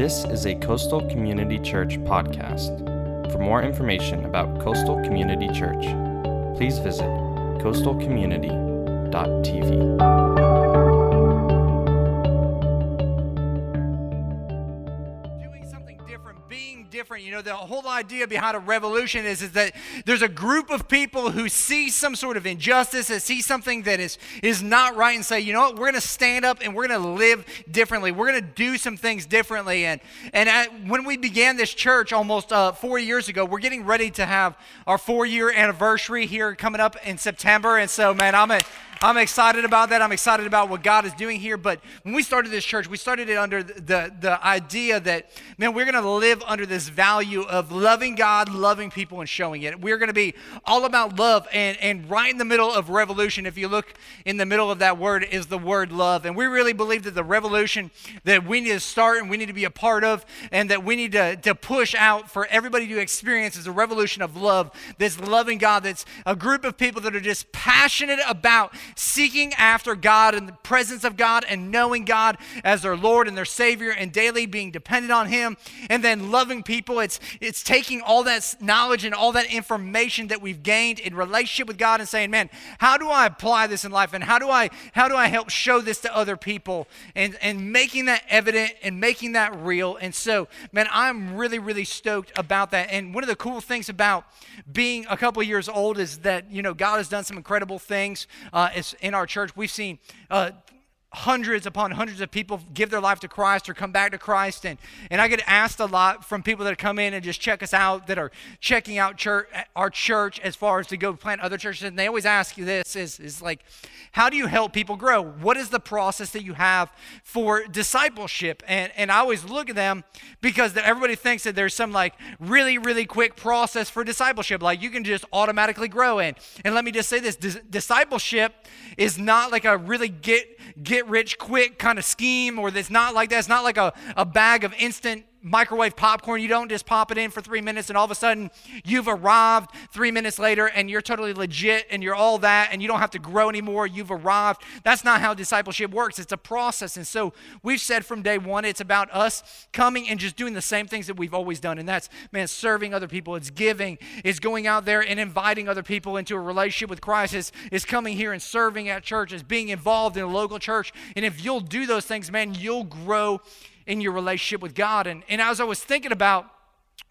This is a Coastal Community Church podcast. For more information about Coastal Community Church, please visit coastalcommunity.tv. You know, the whole idea behind a revolution is, is that there's a group of people who see some sort of injustice, that see something that is, is not right, and say, you know what, we're going to stand up and we're going to live differently. We're going to do some things differently. And, and at, when we began this church almost uh, four years ago, we're getting ready to have our four year anniversary here coming up in September. And so, man, I'm a I'm excited about that. I'm excited about what God is doing here. But when we started this church, we started it under the, the idea that, man, we're going to live under this value of loving God, loving people, and showing it. We're going to be all about love. And, and right in the middle of revolution, if you look in the middle of that word, is the word love. And we really believe that the revolution that we need to start and we need to be a part of, and that we need to, to push out for everybody to experience is a revolution of love. This loving God, that's a group of people that are just passionate about seeking after God and the presence of God and knowing God as their Lord and their Savior and daily being dependent on Him and then loving people. It's, it's taking all that knowledge and all that information that we've gained in relationship with God and saying, man, how do I apply this in life and how do I, how do I help show this to other people and, and making that evident and making that real. And so, man, I'm really, really stoked about that. And one of the cool things about being a couple years old is that, you know, God has done some incredible things uh, in our church. We've seen uh, hundreds upon hundreds of people give their life to Christ or come back to Christ. And, and I get asked a lot from people that come in and just check us out, that are checking out church, our church as far as to go plant other churches. And they always ask you this is, is like, how do you help people grow? What is the process that you have for discipleship? And, and I always look at them because everybody thinks that there's some like really, really quick process for discipleship. Like you can just automatically grow in. And let me just say this dis- discipleship is not like a really get, get rich quick kind of scheme, or it's not like that. It's not like a, a bag of instant microwave popcorn. You don't just pop it in for three minutes and all of a sudden you've arrived three minutes later and you're totally legit and you're all that and you don't have to grow anymore. You've arrived. That's not how discipleship works. It's a process. And so we've said from day one, it's about us coming and just doing the same things that we've always done. And that's, man, serving other people. It's giving. It's going out there and inviting other people into a relationship with Christ. It's, it's coming here and serving at church. It's being involved in a local church. And if you'll do those things, man, you'll grow in your relationship with God. And, and as I was thinking about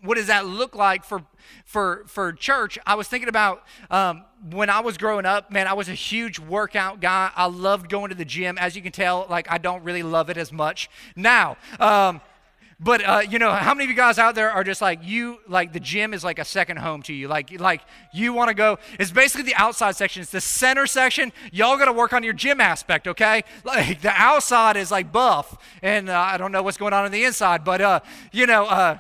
what does that look like for for for church, I was thinking about um, when I was growing up. Man, I was a huge workout guy. I loved going to the gym. As you can tell, like I don't really love it as much now. Um, but uh, you know, how many of you guys out there are just like you? Like the gym is like a second home to you. Like like you want to go. It's basically the outside section. It's the center section. Y'all got to work on your gym aspect, okay? Like the outside is like buff, and uh, I don't know what's going on on the inside, but uh, you know. Uh,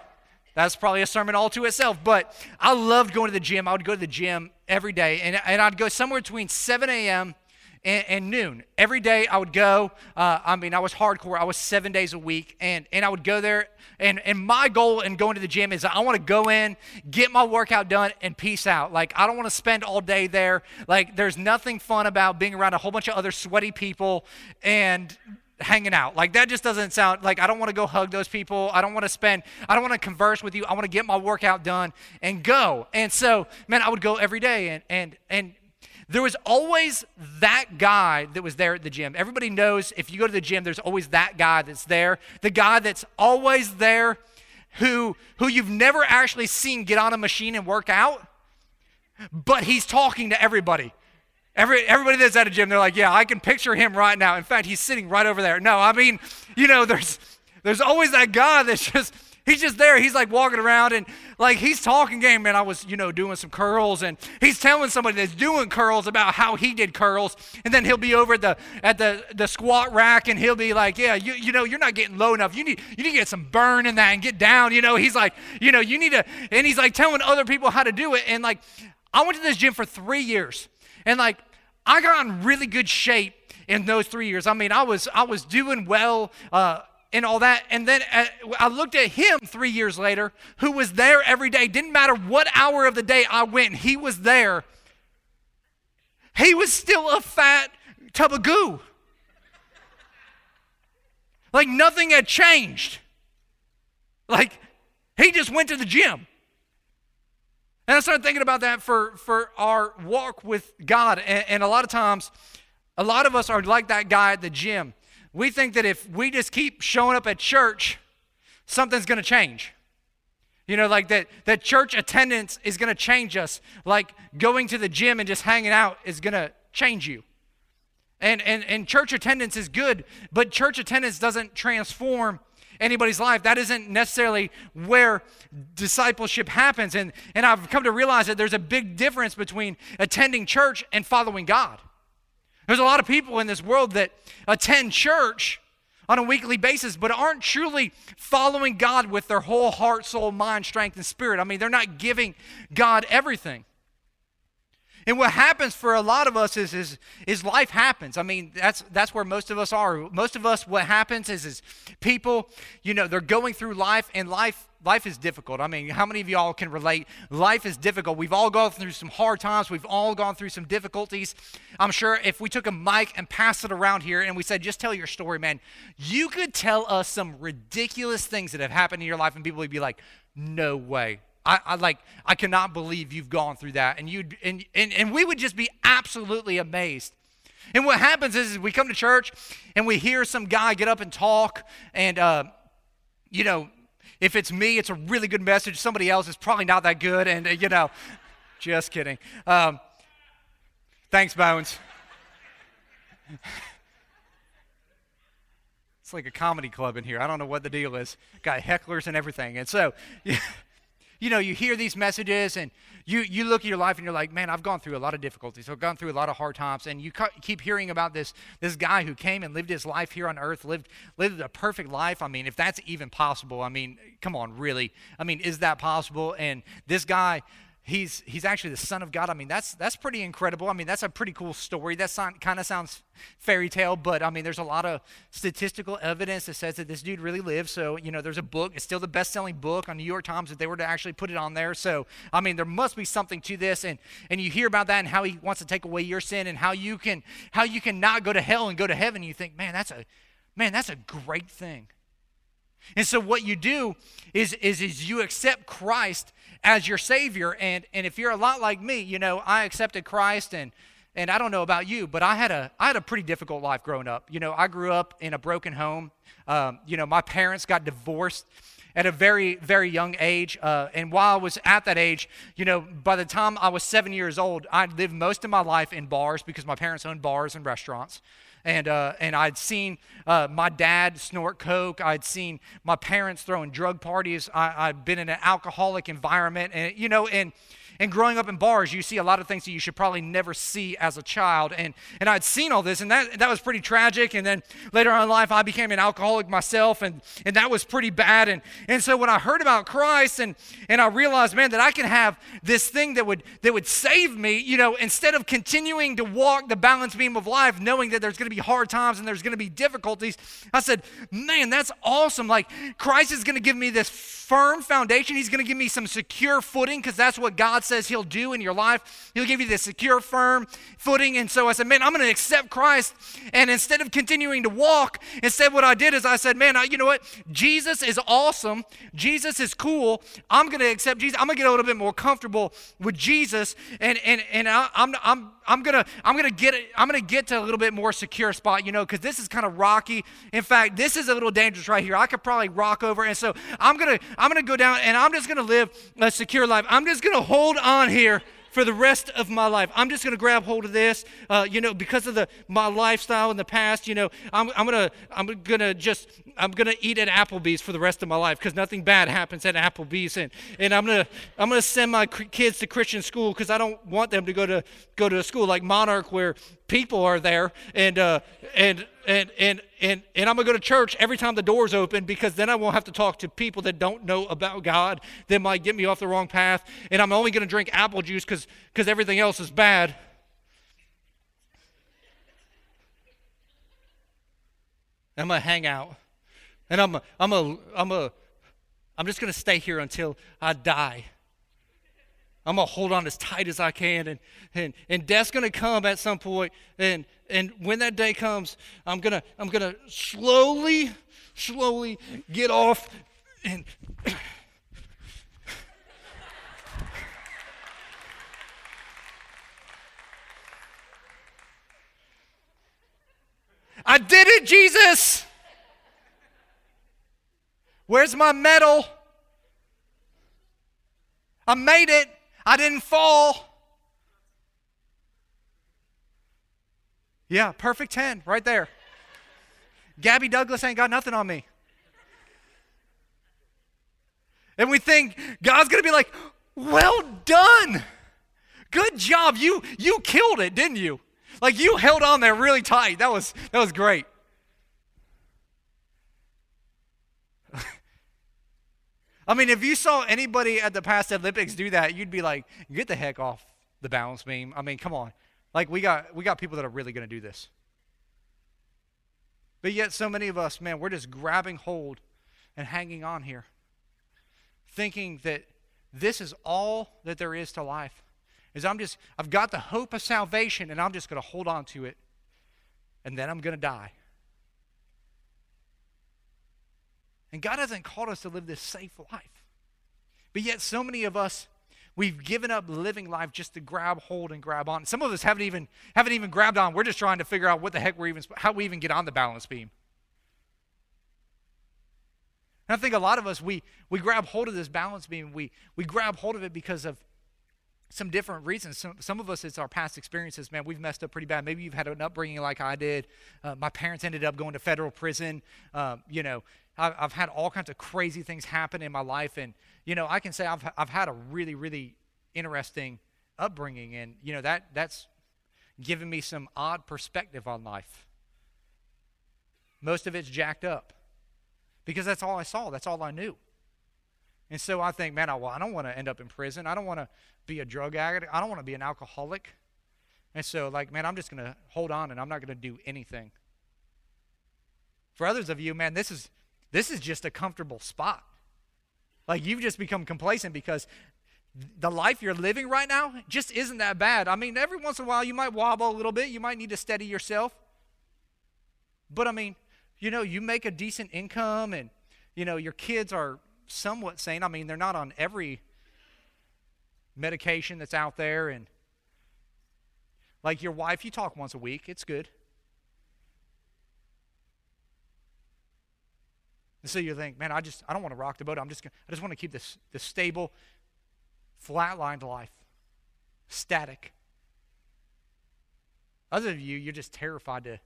that's probably a sermon all to itself. But I loved going to the gym. I would go to the gym every day, and, and I'd go somewhere between 7 a.m. And, and, noon. Every day I would go. Uh, I mean, I was hardcore. I was seven days a week, and, and I would go there. And, and my goal in going to the gym is I want to go in, get my workout done, and peace out. Like, I don't want to spend all day there. Like, there's nothing fun about being around a whole bunch of other sweaty people and hanging out. Like that just doesn't sound like I don't want to go hug those people. I don't want to spend I don't want to converse with you. I want to get my workout done and go. And so, man, I would go every day and and and there was always that guy that was there at the gym. Everybody knows if you go to the gym, there's always that guy that's there. The guy that's always there who who you've never actually seen get on a machine and work out, but he's talking to everybody. Every, everybody that's at a gym, they're like, yeah, I can picture him right now. In fact, he's sitting right over there. No, I mean, you know, there's there's always that guy that's just he's just there. He's like walking around and like he's talking game. Man, I was, you know, doing some curls and he's telling somebody that's doing curls about how he did curls. And then he'll be over at the at the, the squat rack and he'll be like, Yeah, you, you know, you're not getting low enough. You need you need to get some burn in that and get down. You know, he's like, you know, you need to and he's like telling other people how to do it. And like I went to this gym for three years. And like I got in really good shape in those three years. I mean, I was I was doing well uh, and all that. And then uh, I looked at him three years later, who was there every day. Didn't matter what hour of the day I went, he was there. He was still a fat tub of goo. Like nothing had changed. Like, he just went to the gym. And I started thinking about that for, for our walk with God. And, and a lot of times, a lot of us are like that guy at the gym. We think that if we just keep showing up at church, something's going to change. You know, like that, that church attendance is going to change us. Like going to the gym and just hanging out is going to change you. And, and, and church attendance is good, but church attendance doesn't transform anybody's life. That isn't necessarily where discipleship happens. And, and I've come to realize that there's a big difference between attending church and following God. There's a lot of people in this world that attend church on a weekly basis, but aren't truly following God with their whole heart, soul, mind, strength, and spirit. I mean, they're not giving God everything. And what happens for a lot of us is, is, is life happens. I mean, that's, that's where most of us are. Most of us, what happens is, is people, you know, they're going through life and life life is difficult. I mean, how many of y'all can relate? Life is difficult. We've all gone through some hard times. We've all gone through some difficulties. I'm sure if we took a mic and passed it around here and we said, just tell your story, man, you could tell us some ridiculous things that have happened in your life, and people would be like, no way. I, I, like I cannot believe you've gone through that. And you and, and and we would just be absolutely amazed. And what happens is, is we come to church and we hear some guy get up and talk, and uh, you know, if it's me, it's a really good message. Somebody else is probably not that good, and uh, you know, just kidding. Um, thanks, Bones. It's like a comedy club in here. I don't know what the deal is. Got hecklers and everything. And so, you know, you hear these messages and you, you look at your life and you're like, man, I've gone through a lot of difficulties. I've gone through a lot of hard times. And you keep hearing about this, this guy who came and lived his life here on earth, lived, lived a perfect life. I mean, if that's even possible, I mean, come on, really? I mean, is that possible? And this guy, he's he's actually the son of God. I mean, that's that's pretty incredible. I mean, that's a pretty cool story. That kind of sounds fairy tale, but I mean, there's a lot of statistical evidence that says that this dude really lived. So, you know, there's a book. It's still the best-selling book on New York Times if they were to actually put it on there. So, I mean, there must be something to this. And and you hear about that and how he wants to take away your sin and how you can how you can not go to hell and go to heaven. You think, man, that's a man, that's a great thing. And so what you do is, is, is you accept Christ as your Savior. And, and if you're a lot like me, you know, I accepted Christ and and I don't know about you, but I had a I had a pretty difficult life growing up. You know, I grew up in a broken home. Um, you know, my parents got divorced at a very very young age, uh, and while I was at that age, you know, by the time I was seven years old, I lived most of my life in bars because my parents owned bars and restaurants and uh, and I'd seen uh, my dad snort coke. I'd seen my parents throwing drug parties. I, I'd been in an alcoholic environment, and you know, and and growing up in bars, you see a lot of things that you should probably never see as a child. And, and I'd seen all this, and that, that was pretty tragic. And then later on in life, I became an alcoholic myself, and, and that was pretty bad. And, and so when I heard about Christ and, and I realized, man, that I can have this thing that would, that would save me, you know, instead of continuing to walk the balance beam of life, knowing that there's going to be hard times and there's going to be difficulties, I said, man, that's awesome. Like, Christ is going to give me this firm foundation. He's going to give me some secure footing because that's what God says He'll do in your life. He'll give you this secure, firm footing. And so I said, man, I'm going to accept Christ. And instead of continuing to walk, instead, what I did is I said, man, I, you know what? Jesus is awesome. Jesus is cool. I'm going to accept Jesus. I'm going to get a little bit more comfortable with Jesus. And, and, and I, I'm, I'm, I'm gonna I'm gonna get it, I'm gonna get to a little bit more secure spot, you know, because this is kind of rocky. In fact, this is a little dangerous right here. I could probably rock over, and so I'm gonna I'm gonna go down and I'm just gonna live a secure life. I'm just gonna hold on here for the rest of my life. I'm just going to grab hold of this, uh, you know, because of the my lifestyle in the past. You know, I'm, I'm gonna I'm gonna just I'm gonna eat at Applebee's for the rest of my life because nothing bad happens at Applebee's, and and I'm gonna I'm gonna send my kids to Christian school because I don't want them to go to go to a school like Monarch where people are there and uh, and and and and and I'm gonna go to church every time the doors open because then I won't have to talk to people that don't know about God that might get me off the wrong path. And I'm only gonna drink apple juice because because everything else is bad. I'm gonna hang out, and I'm I'm a, I'm a, I'm just gonna stay here until I die. I'm gonna hold on as tight as I can, and and and death's gonna come at some point, and and when that day comes, I'm gonna I'm gonna slowly, slowly get off And I did it, Jesus. Where's my medal? I made it. I didn't fall. Yeah, perfect 10 right there. Gabby Douglas ain't got nothing on me. And we think God's going to be like, "Well done. Good job. You you killed it, didn't you? Like you held on there really tight. That was that was great." I mean, if you saw anybody at the past Olympics do that, you'd be like, "Get the heck off the balance beam." I mean, come on. Like we got we got people that are really going to do this. But yet so many of us, man, we're just grabbing hold and hanging on here thinking that this is all that there is to life. Is I'm just I've got the hope of salvation and I'm just going to hold on to it and then I'm going to die. And God hasn't called us to live this safe life. But yet so many of us we've given up living life just to grab hold and grab on. Some of us haven't even haven't even grabbed on. We're just trying to figure out what the heck we're even how we even get on the balance beam. And I think a lot of us, we, we grab hold of this balance beam. We, we grab hold of it because of some different reasons. Some, some of us, it's our past experiences. Man, we've messed up pretty bad. Maybe you've had an upbringing like I did. Uh, my parents ended up going to federal prison. Um, you know, I, I've had all kinds of crazy things happen in my life. And, you know, I can say I've, I've had a really, really interesting upbringing. And, you know, that, that's given me some odd perspective on life. Most of it's jacked up because that's all I saw. That's all I knew. And so I think, man, I, well, I don't want to end up in prison. I don't want to be a drug addict. I don't want to be an alcoholic. And so, like, man, I'm just going to hold on and I'm not going to do anything. For others of you, man, this is this is just a comfortable spot. Like you've just become complacent because the life you're living right now just isn't that bad. I mean, every once in a while you might wobble a little bit. You might need to steady yourself. But I mean, you know, you make a decent income and, you know, your kids are somewhat sane. I mean, they're not on every medication that's out there. And like your wife, you talk once a week, it's good. And so you think, man, I just I don't want to rock the boat. I'm just gonna, I just want to keep this this stable, flatlined life, static. Other of you, you're just terrified to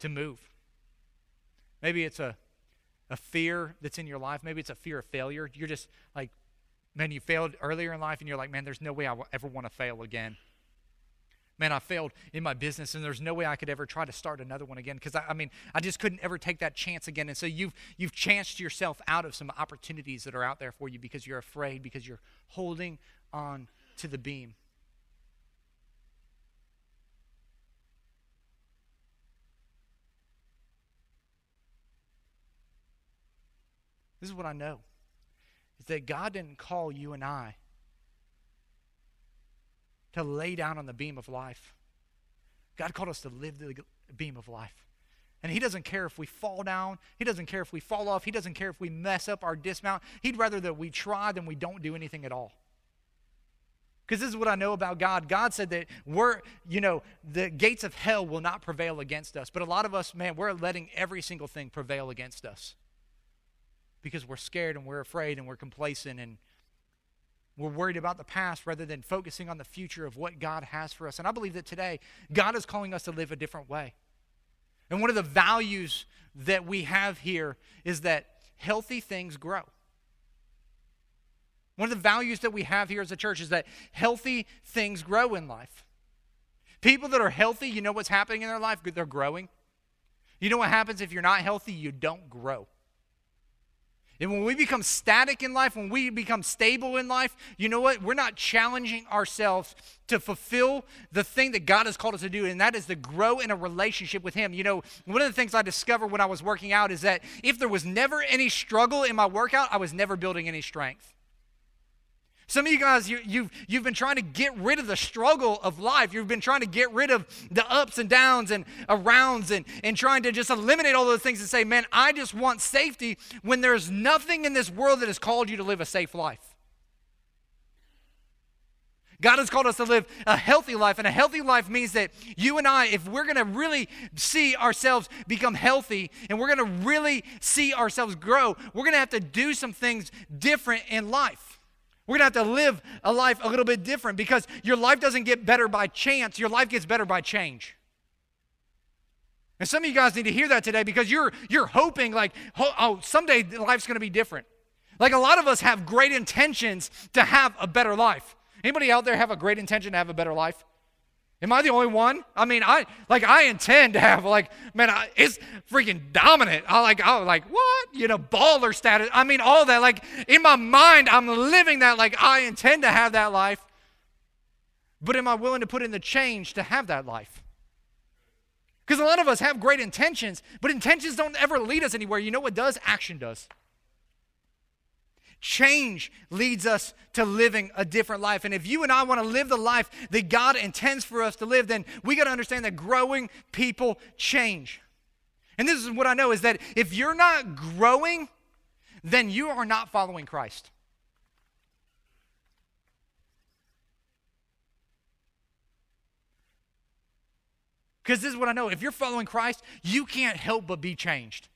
to move. Maybe it's a, a fear that's in your life. Maybe it's a fear of failure. You're just like, man, you failed earlier in life and you're like, man, there's no way I will ever want to fail again. Man, I failed in my business and there's no way I could ever try to start another one again because I, I, mean, I just couldn't ever take that chance again. And so you've, you've chanced yourself out of some opportunities that are out there for you because you're afraid, because you're holding on to the beam. This is what I know that God didn't call you and I to lay down on the beam of life. God called us to live the beam of life. And he doesn't care if we fall down. He doesn't care if we fall off. He doesn't care if we mess up our dismount. He'd rather that we try than we don't do anything at all. Because this is what I know about God. God said that we're, you know, the gates of hell will not prevail against us. But a lot of us, man, we're letting every single thing prevail against us because we're scared and we're afraid and we're complacent and we're worried about the past rather than focusing on the future of what God has for us. And I believe that today, God is calling us to live a different way. And one of the values that we have here is that healthy things grow. One of the values that we have here as a church is that healthy things grow in life. People that are healthy, you know what's happening in their life? They're growing. You know what happens if you're not healthy? You don't grow. And when we become static in life, when we become stable in life, you know what? We're not challenging ourselves to fulfill the thing that God has called us to do, and that is to grow in a relationship with Him. You know, one of the things I discovered when I was working out is that if there was never any struggle in my workout, I was never building any strength. Some of you guys, you, you've, you've been trying to get rid of the struggle of life. You've been trying to get rid of the ups and downs and uh, arounds and, and trying to just eliminate all those things and say, man, I just want safety when there's nothing in this world that has called you to live a safe life. God has called us to live a healthy life, and a healthy life means that you and I, if we're going to really see ourselves become healthy and we're going to really see ourselves grow, we're going to have to do some things different in life. We're going to have to live a life a little bit different because your life doesn't get better by chance, your life gets better by change. And some of you guys need to hear that today because you're you're hoping like oh someday life's going to be different. Like a lot of us have great intentions to have a better life. Anybody out there have a great intention to have a better life? Am I the only one? I mean, I like I intend to have like man, I, it's freaking dominant. I like I was like what you know baller status. I mean all that like in my mind I'm living that like I intend to have that life. But am I willing to put in the change to have that life? Because a lot of us have great intentions, but intentions don't ever lead us anywhere. You know what does? Action does. Change leads us to living a different life. And if you and I want to live the life that God intends for us to live, then we got to understand that growing people change. And this is what I know is that if you're not growing, then you are not following Christ. Because this is what I know. If you're following Christ, you can't help but be changed.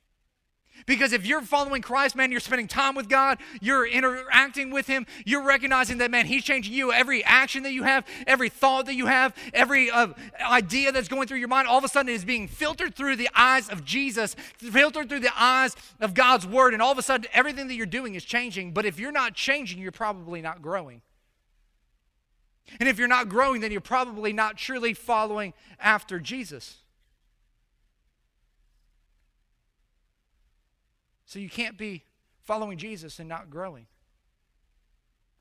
Because if you're following Christ, man, you're spending time with God, you're interacting with Him, you're recognizing that, man, He's changing you. Every action that you have, every thought that you have, every uh, idea that's going through your mind, all of a sudden is being filtered through the eyes of Jesus, filtered through the eyes of God's Word, and all of a sudden everything that you're doing is changing. But if you're not changing, you're probably not growing. And if you're not growing, then you're probably not truly following after Jesus. So you can't be following Jesus and not growing.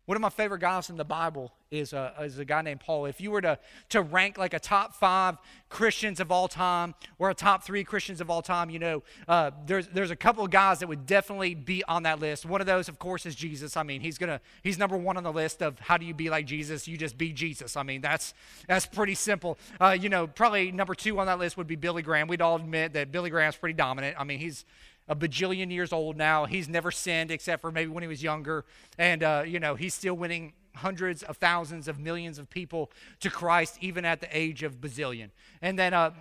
One of my favorite guys in the Bible is a, is a guy named Paul. If you were to, to rank like a top five Christians of all time or a top three Christians of all time, you know, uh, there's, there's a couple of guys that would definitely be on that list. One of those, of course, is Jesus. I mean, he's gonna he's number one on the list of how do you be like Jesus? You just be Jesus. I mean, that's that's pretty simple. Uh, you know, probably number two on that list would be Billy Graham. We'd all admit that Billy Graham's pretty dominant. I mean, he's a bajillion years old now. He's never sinned except for maybe when he was younger. And, uh, you know, he's still winning hundreds of thousands of millions of people to Christ, even at the age of bazillion. And then, uh,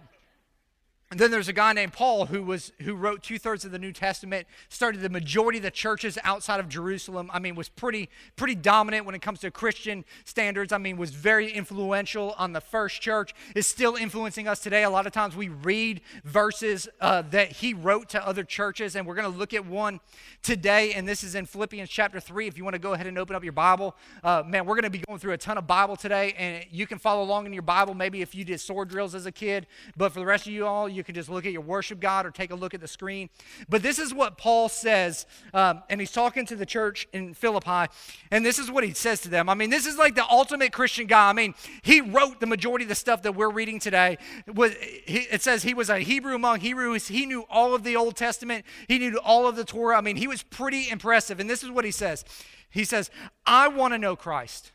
and then there's a guy named Paul who was who wrote two thirds of the New Testament, started the majority of the churches outside of Jerusalem. I mean, was pretty pretty dominant when it comes to Christian standards. I mean, was very influential on the first church. Is still influencing us today. A lot of times we read verses uh, that he wrote to other churches, and we're going to look at one today. And this is in Philippians chapter three. If you want to go ahead and open up your Bible, uh, man, we're going to be going through a ton of Bible today, and you can follow along in your Bible. Maybe if you did sword drills as a kid, but for the rest of you all, you you can just look at your worship God or take a look at the screen. But this is what Paul says, um, and he's talking to the church in Philippi, and this is what he says to them. I mean, this is like the ultimate Christian guy. I mean, he wrote the majority of the stuff that we're reading today. It says he was a Hebrew among Hebrews. He knew all of the Old Testament, he knew all of the Torah. I mean, he was pretty impressive. And this is what he says He says, I want to know Christ.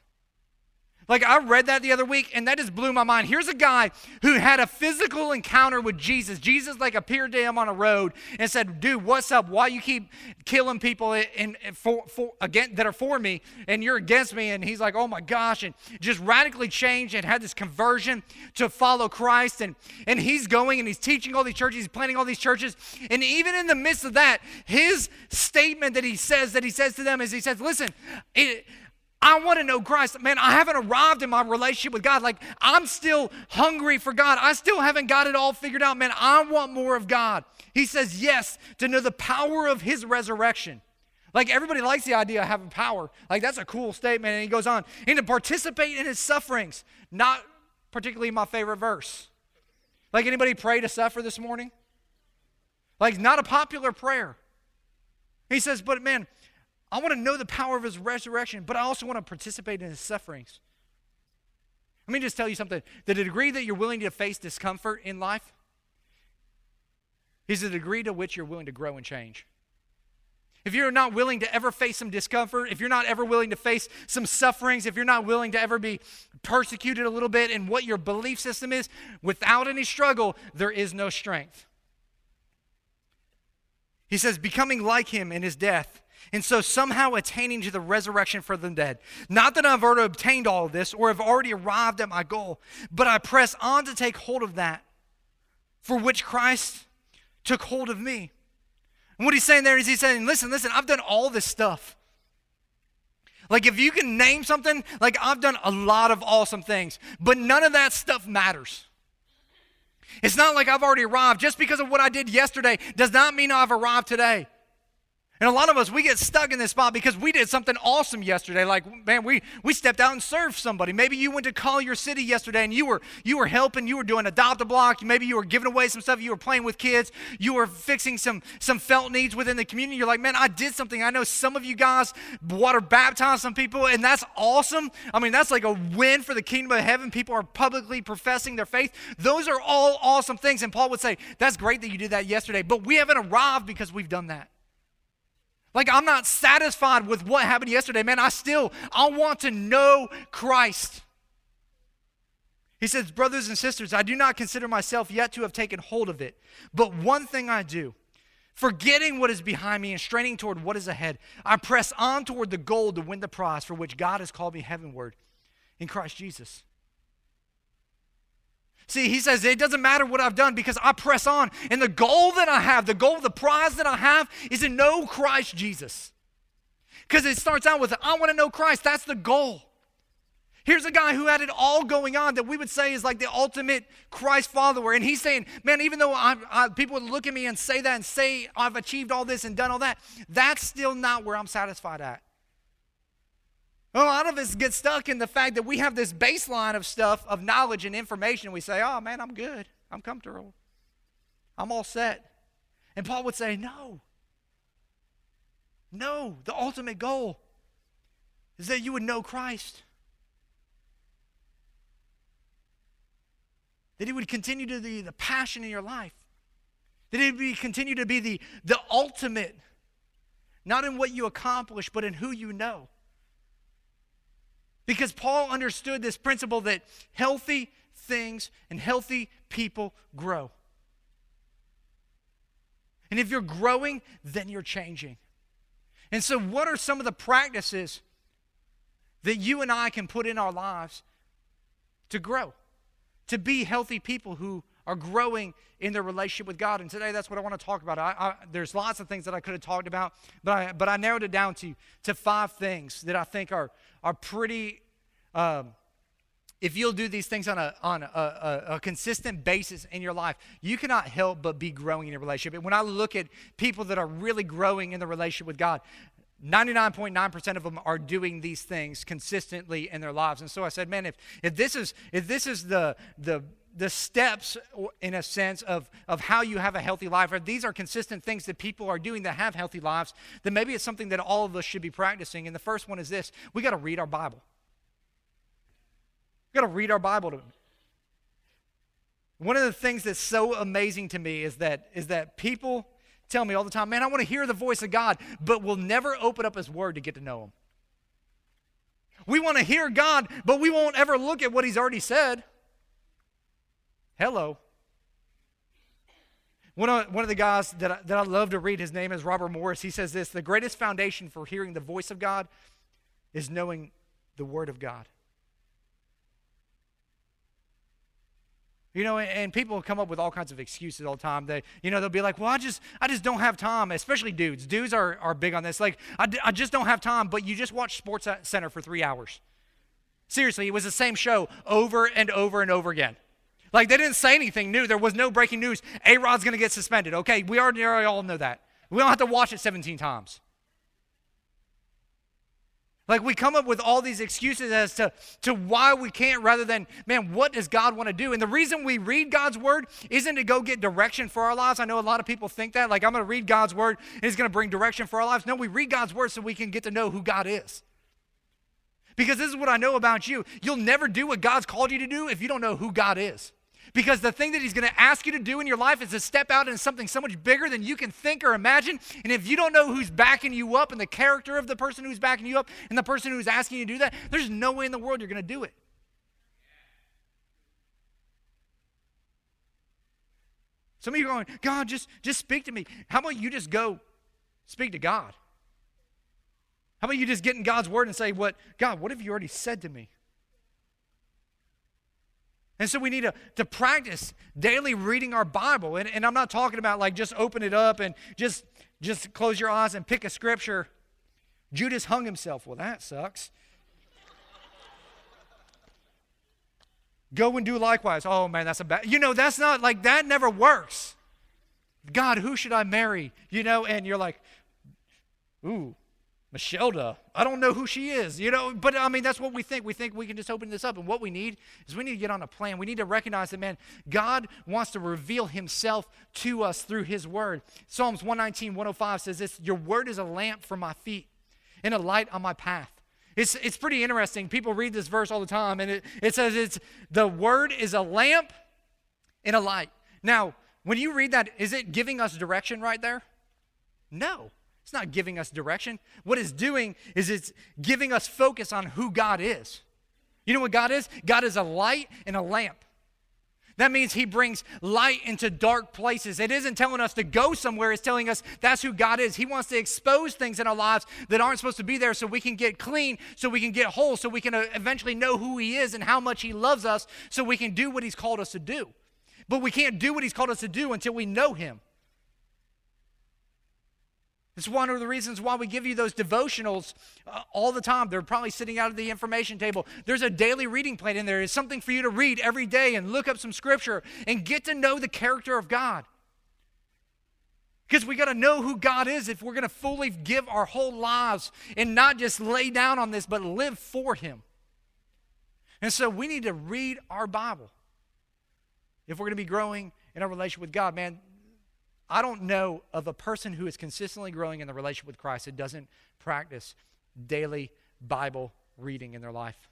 Like, I read that the other week, and that just blew my mind. Here's a guy who had a physical encounter with Jesus. Jesus, like, appeared to him on a road and said, Dude, what's up? Why you keep killing people in, in, for, for, again, that are for me, and you're against me? And he's like, Oh my gosh, and just radically changed and had this conversion to follow Christ. And, and he's going and he's teaching all these churches, he's planting all these churches. And even in the midst of that, his statement that he says, that he says to them is, He says, Listen, it, I want to know Christ. Man, I haven't arrived in my relationship with God. Like, I'm still hungry for God. I still haven't got it all figured out. Man, I want more of God. He says yes to know the power of his resurrection. Like, everybody likes the idea of having power. Like, that's a cool statement. And he goes on, and to participate in his sufferings. Not particularly my favorite verse. Like, anybody pray to suffer this morning? Like, not a popular prayer. He says, but man, I want to know the power of his resurrection, but I also want to participate in his sufferings. Let me just tell you something. The degree that you're willing to face discomfort in life is the degree to which you're willing to grow and change. if you're not willing to ever face some discomfort, if you're not ever willing to face some sufferings, if you're not willing to ever be persecuted a little bit in what your belief system is, without any struggle, there is no strength. He says, becoming like him in his death, and so somehow attaining to the resurrection for the dead. Not that I've already obtained all of this or have already arrived at my goal, but I press on to take hold of that for which Christ took hold of me. And what he's saying there is he's saying, listen, listen, I've done all this stuff. Like, if you can name something, like, I've done a lot of awesome things, but none of that stuff matters. It's not like I've already arrived. Just because of what I did yesterday does not mean I've arrived today. And a lot of us, we get stuck in this spot because we did something awesome yesterday. Like, man, we, we stepped out and served somebody. Maybe you went to call your City yesterday and you were, you were helping, you were doing adopt a block. Maybe you were giving away some stuff, you were playing with kids, you were fixing some, some felt needs within the community. You're like, man, I did something. I know some of you guys water baptized some people, and that's awesome. I mean, that's like a win for the kingdom of heaven. People are publicly professing their faith. Those are all awesome things. And Paul would say, that's great that you did that yesterday, but we haven't arrived because we've done that. Like, I'm not satisfied with what happened yesterday, man. I still, I want to know Christ. He says, Brothers and sisters, I do not consider myself yet to have taken hold of it. But one thing I do, forgetting what is behind me and straining toward what is ahead, I press on toward the goal to win the prize for which God has called me heavenward in Christ Jesus. See, he says it doesn't matter what I've done because I press on. And the goal that I have, the goal, the prize that I have is to know Christ Jesus. Because it starts out with, I want to know Christ. That's the goal. Here's a guy who had it all going on that we would say is like the ultimate Christ follower. And he's saying, man, even though I, I, people would look at me and say that and say I've achieved all this and done all that, that's still not where I'm satisfied at. A lot of us get stuck in the fact that we have this baseline of stuff, of knowledge and information. We say, oh man, I'm good. I'm comfortable. I'm all set. And Paul would say, no. No, the ultimate goal is that you would know Christ. That he would continue to be the passion in your life. That he would continue to be the, the ultimate, not in what you accomplish, but in who you know. Because Paul understood this principle that healthy things and healthy people grow. And if you're growing, then you're changing. And so, what are some of the practices that you and I can put in our lives to grow, to be healthy people who are growing in their relationship with God. And today, that's what I want to talk about. I, I, there's lots of things that I could have talked about, but I, but I narrowed it down to, to five things that I think are, are pretty. Um, if you'll do these things on, a, on a, a, a, consistent basis in your life, you cannot help but be growing in your relationship. And when I look at people that are really growing in the relationship with God, 99.9% of them are doing these things consistently in their lives. And so I said, man, if, if this is if this is the the the steps in a sense of, of how you have a healthy life or these are consistent things that people are doing that have healthy lives then maybe it's something that all of us should be practicing. And the first one is this. We got to read our bible. We got to read our bible to them. one of the things that's so amazing to me is that is that people tell me all the time man i want to hear the voice of god but we'll never open up his word to get to know him. We want to hear god but we won't ever look at what he's already said Hello. One of, one of the guys that I, that I love to read, his name is Robert Morris. He says this The greatest foundation for hearing the voice of God is knowing the Word of God. You know, and people come up with all kinds of excuses all the time. They, you know, they'll be like, "Well, I just, I just don't have time." Especially dudes. Dudes are, are big on this. Like, I, I just don't have time. But you just watch Sports Center for three hours. Seriously, it was the same show over and over and over again. Like they didn't say anything new. There was no breaking news. A Rod's going to get suspended. Okay, we already, already all know that. We don't have to watch it 17 times. Like we come up with all these excuses as to, to why we can't, rather than, man, what does God want to do? And the reason we read God's word isn't to go get direction for our lives. I know a lot of people think that, like, I'm going to read God's word and it's going to bring direction for our lives. No, we read God's word so we can get to know who God is. Because this is what I know about you. You'll never do what God's called you to do if you don't know who God is. Because the thing that he's going to ask you to do in your life is to step out into something so much bigger than you can think or imagine. And if you don't know who's backing you up and the character of the person who's backing you up and the person who's asking you to do that, there's no way in the world you're going to do it. Some of you are going, God, just, just speak to me. How about you just go speak to God? How about you just get in God's word and say, What, God, what have you already said to me? And so we need to, to practice daily reading our Bible. And, and I'm not talking about like just open it up and just just close your eyes and pick a scripture. Judas hung himself. Well, that sucks. Go and do likewise. Oh man, that's a bad. You know, that's not like that never works. God, who should I marry? You know, and you're like, ooh, Michelda. I don't know who she is, you know, but I mean, that's what we think. We think we can just open this up. And what we need is we need to get on a plan. We need to recognize that, man, God wants to reveal himself to us through his word. Psalms 119, 105 says this Your word is a lamp for my feet and a light on my path. It's, it's pretty interesting. People read this verse all the time, and it, it says it's the word is a lamp and a light. Now, when you read that, is it giving us direction right there? No. It's not giving us direction. What it's doing is it's giving us focus on who God is. You know what God is? God is a light and a lamp. That means he brings light into dark places. It isn't telling us to go somewhere, it's telling us that's who God is. He wants to expose things in our lives that aren't supposed to be there so we can get clean, so we can get whole, so we can uh, eventually know who he is and how much he loves us, so we can do what he's called us to do. But we can't do what he's called us to do until we know him. It's one of the reasons why we give you those devotionals uh, all the time. They're probably sitting out at the information table. There's a daily reading plan in there. It's something for you to read every day and look up some scripture and get to know the character of God. Because we got to know who God is if we're going to fully give our whole lives and not just lay down on this, but live for Him. And so we need to read our Bible if we're going to be growing in our relationship with God. Man, I don't know of a person who is consistently growing in the relationship with Christ that doesn't practice daily Bible reading in their life.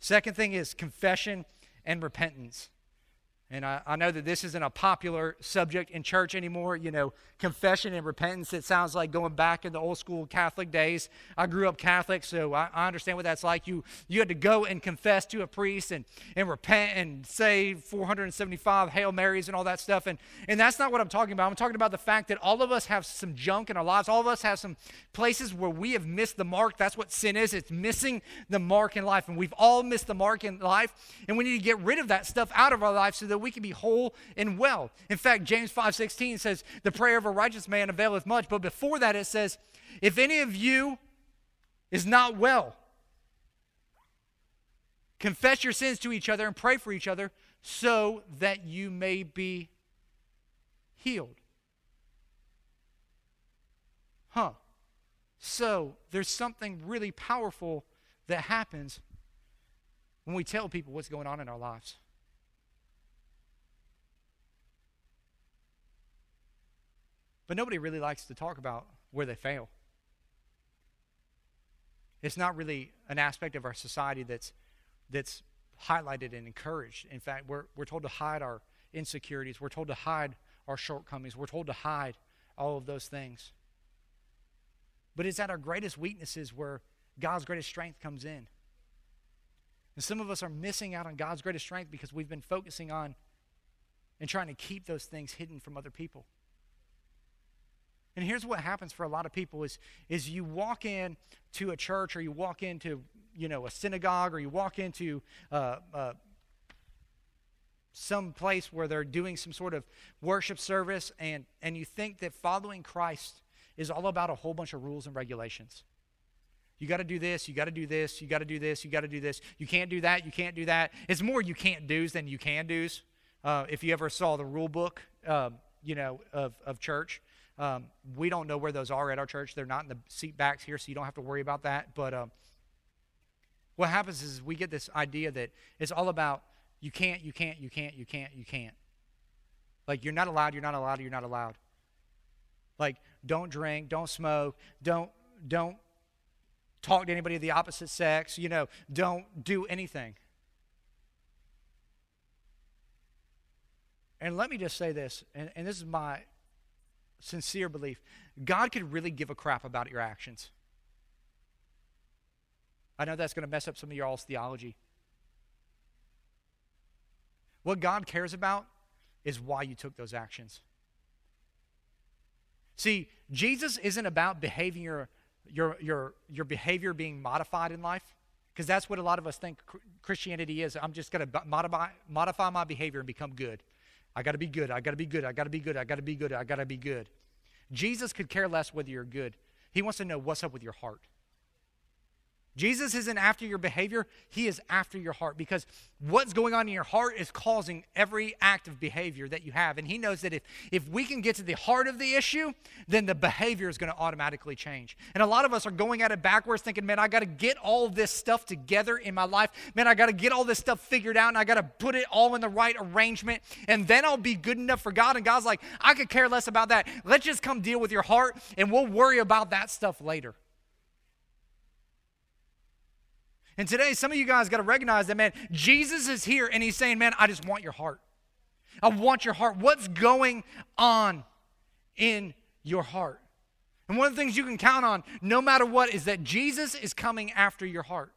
Second thing is confession and repentance. And I, I, know that this isn't a popular subject in church anymore. You know, confession and repentance, it sounds like going back in the old school Catholic days. I grew up Catholic, so I, I, understand what that's like. You, you had to go and confess to a priest and, and repent and say 475 Hail Marys and all that stuff. And, and that's not what I'm talking about. I'm talking about the fact that all of us have some junk in our lives. All of us have some places where we have missed the mark. That's what sin is it's missing the mark in life. And we've all missed the mark in life. And we need to get rid of that stuff out of our life so that we can be whole and well. In fact, James 5:16 says, "The prayer of a righteous man availeth much." But before that it says, "If any of you is not well, confess your sins to each other and pray for each other so that you may be healed." Huh. So, there's something really powerful that happens when we tell people what's going on in our lives. But nobody really likes to talk about where they fail. It's not really an aspect of our society that's, that's highlighted and encouraged. In fact, we're, we're told to hide our insecurities, we're told to hide our shortcomings, we're told to hide all of those things. But it's at our greatest weaknesses where God's greatest strength comes in. And some of us are missing out on God's greatest strength because we've been focusing on and trying to keep those things hidden from other people. And here's what happens for a lot of people is, is you walk in to a church or you walk into, you know, a synagogue or you walk into uh, uh, some place where they're doing some sort of worship service and, and you think that following Christ is all about a whole bunch of rules and regulations. You got to do this, you got to do this, you got to do this, you got to do this. You can't do that, you can't do that. It's more you can't do's than you can do's. Uh, if you ever saw the rule book, um, you know, of, of church, um, we don't know where those are at our church. They're not in the seat backs here, so you don't have to worry about that. But um, what happens is we get this idea that it's all about you can't, you can't, you can't, you can't, you can't. Like you're not allowed, you're not allowed, you're not allowed. Like don't drink, don't smoke, don't don't talk to anybody of the opposite sex, you know, don't do anything. And let me just say this, and, and this is my sincere belief God could really give a crap about your actions. I know that's going to mess up some of y'all's theology. What God cares about is why you took those actions. See, Jesus isn't about behaving your, your, your, your behavior being modified in life, because that's what a lot of us think Christianity is. I'm just going to modify, modify my behavior and become good. I got to be good. I got to be good. I got to be good. I got to be good. I got to be good. Jesus could care less whether you're good. He wants to know what's up with your heart. Jesus isn't after your behavior, he is after your heart because what's going on in your heart is causing every act of behavior that you have. And he knows that if, if we can get to the heart of the issue, then the behavior is going to automatically change. And a lot of us are going at it backwards thinking, man, I got to get all this stuff together in my life. Man, I got to get all this stuff figured out and I got to put it all in the right arrangement and then I'll be good enough for God. And God's like, I could care less about that. Let's just come deal with your heart and we'll worry about that stuff later. And today, some of you guys got to recognize that, man, Jesus is here and he's saying, man, I just want your heart. I want your heart. What's going on in your heart? And one of the things you can count on, no matter what, is that Jesus is coming after your heart.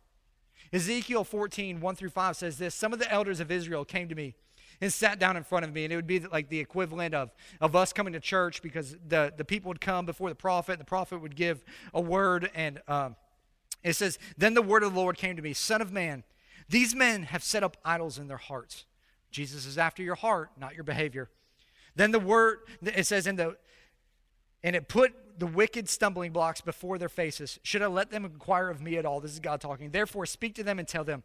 Ezekiel 14, 1 through 5 says this Some of the elders of Israel came to me and sat down in front of me. And it would be like the equivalent of, of us coming to church because the, the people would come before the prophet. And the prophet would give a word and. Um, it says, Then the word of the Lord came to me, Son of man, these men have set up idols in their hearts. Jesus is after your heart, not your behavior. Then the word, it says, in the, and it put the wicked stumbling blocks before their faces. Should I let them inquire of me at all? This is God talking. Therefore, speak to them and tell them,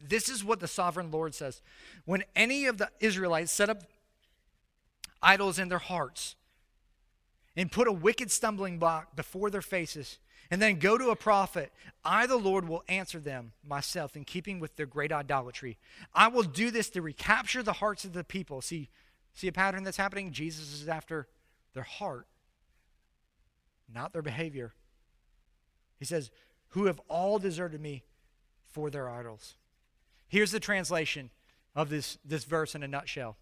this is what the sovereign Lord says. When any of the Israelites set up idols in their hearts and put a wicked stumbling block before their faces, and then go to a prophet. I, the Lord, will answer them myself in keeping with their great idolatry. I will do this to recapture the hearts of the people. See, see a pattern that's happening? Jesus is after their heart, not their behavior. He says, Who have all deserted me for their idols. Here's the translation of this, this verse in a nutshell.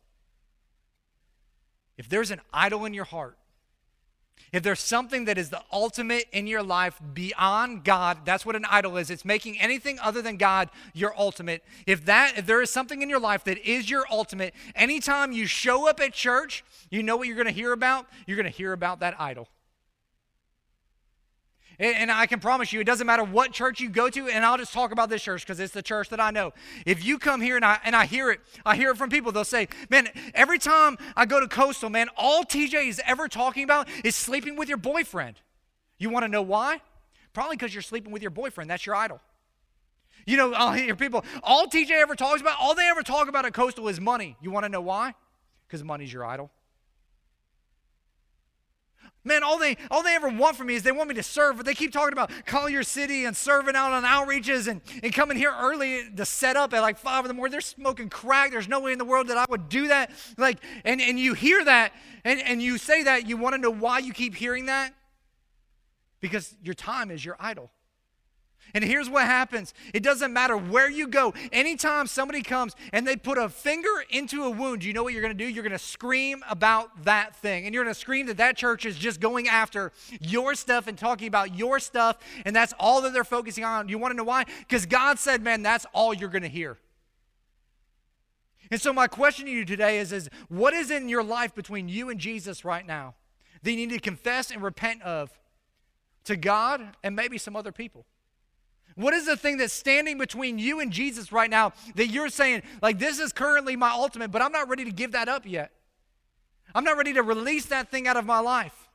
If there's an idol in your heart, if there's something that is the ultimate in your life beyond God, that's what an idol is. It's making anything other than God your ultimate. If that if there is something in your life that is your ultimate, anytime you show up at church, you know what you're going to hear about? You're going to hear about that idol. And I can promise you, it doesn't matter what church you go to, and I'll just talk about this church because it's the church that I know. If you come here and I, and I hear it, I hear it from people, they'll say, Man, every time I go to Coastal, man, all TJ is ever talking about is sleeping with your boyfriend. You want to know why? Probably because you're sleeping with your boyfriend. That's your idol. You know, I'll hear people, all TJ ever talks about, all they ever talk about at Coastal is money. You want to know why? Because money's your idol. Man, all they all they ever want from me is they want me to serve, but they keep talking about Collier City and serving out on outreaches and, and coming here early to set up at like five in the morning. They're smoking crack. There's no way in the world that I would do that. Like, and, and you hear that and, and you say that, you want to know why you keep hearing that? Because your time is your idol. And here's what happens it doesn't matter where you go. Anytime somebody comes and they put a finger into a wound, you know what you're going to do? You're going to scream about that thing. And you're going to scream that that church is just going after your stuff and talking about your stuff. And that's all that they're focusing on. You want to know why? Because God said, man, that's all you're going to hear. And so, my question to you today is, is what is in your life between you and Jesus right now that you need to confess and repent of to God and maybe some other people? What is the thing that's standing between you and Jesus right now that you're saying, like, this is currently my ultimate, but I'm not ready to give that up yet? I'm not ready to release that thing out of my life.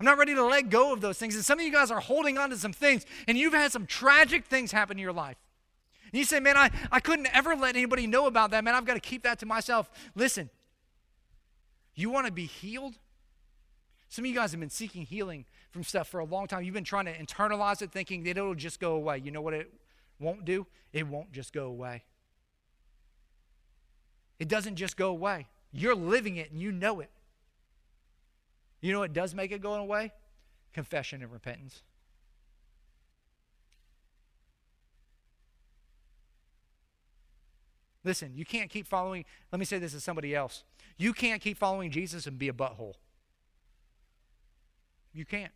I'm not ready to let go of those things. And some of you guys are holding on to some things, and you've had some tragic things happen in your life. And you say, man, I, I couldn't ever let anybody know about that. Man, I've got to keep that to myself. Listen, you want to be healed? Some of you guys have been seeking healing from stuff for a long time. You've been trying to internalize it, thinking that it'll just go away. You know what it won't do? It won't just go away. It doesn't just go away. You're living it and you know it. You know what does make it go away? Confession and repentance. Listen, you can't keep following, let me say this to somebody else. You can't keep following Jesus and be a butthole. You can't.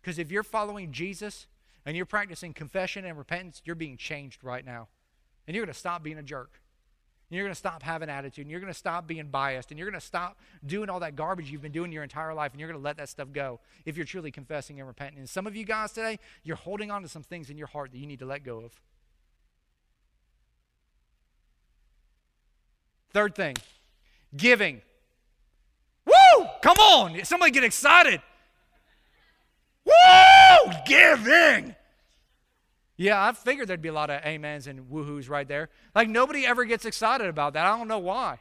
Because if you're following Jesus and you're practicing confession and repentance, you're being changed right now. And you're going to stop being a jerk. And you're going to stop having attitude. And you're going to stop being biased. And you're going to stop doing all that garbage you've been doing your entire life. And you're going to let that stuff go if you're truly confessing and repenting. And some of you guys today, you're holding on to some things in your heart that you need to let go of. Third thing, giving. Come on. Somebody get excited. Woo! Giving. Yeah, I figured there'd be a lot of amens and woohoos right there. Like nobody ever gets excited about that. I don't know why.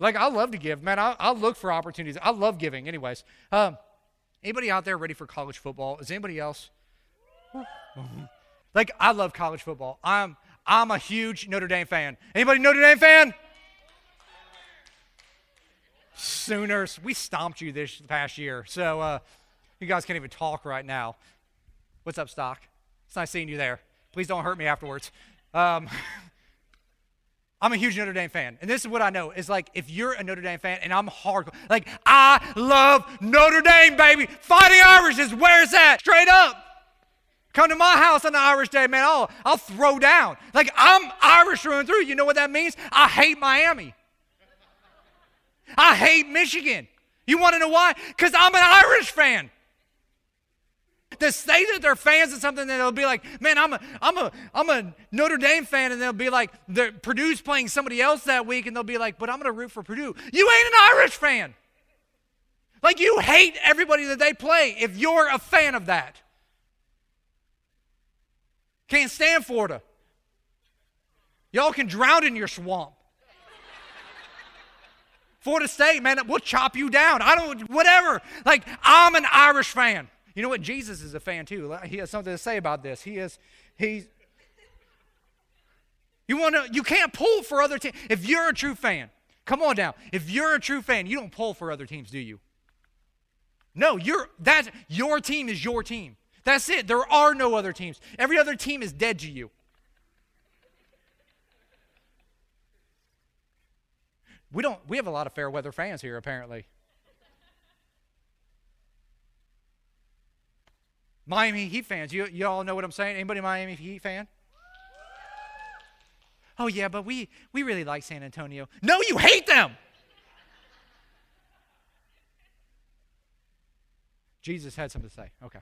Like I love to give, man. I, I look for opportunities. I love giving, anyways. Um, anybody out there ready for college football? Is anybody else? like I love college football. I'm I'm a huge Notre Dame fan. Anybody Notre Dame fan? Sooners. We stomped you this past year, so uh, you guys can't even talk right now. What's up, Stock? It's nice seeing you there. Please don't hurt me afterwards. Um, I'm a huge Notre Dame fan. And this is what I know is like if you're a Notre Dame fan and I'm hardcore, like I love Notre Dame, baby. Fighting Irish is where it's at. Straight up. Come to my house on the Irish Day, man. I'll, I'll throw down. Like I'm Irish through and through. You know what that means? I hate Miami. I hate Michigan. You want to know why? Because I'm an Irish fan to say that they're fans of something, that they'll be like, man, I'm a, I'm a, I'm a Notre Dame fan, and they'll be like, Purdue's playing somebody else that week, and they'll be like, but I'm going to root for Purdue. You ain't an Irish fan. Like you hate everybody that they play if you're a fan of that. Can't stand Florida. Y'all can drown in your swamp. Florida State, man, we'll chop you down. I don't, whatever. Like, I'm an Irish fan. You know what? Jesus is a fan too. He has something to say about this. He is, he's, you want to, you can't pull for other teams. If you're a true fan, come on down. If you're a true fan, you don't pull for other teams, do you? No, you're, that's, your team is your team. That's it. There are no other teams. Every other team is dead to you. We don't, we have a lot of fair weather fans here, apparently. Miami Heat fans, you, you all know what I'm saying? Anybody Miami Heat fan? Oh yeah, but we we really like San Antonio. No, you hate them. Jesus had something to say. Okay.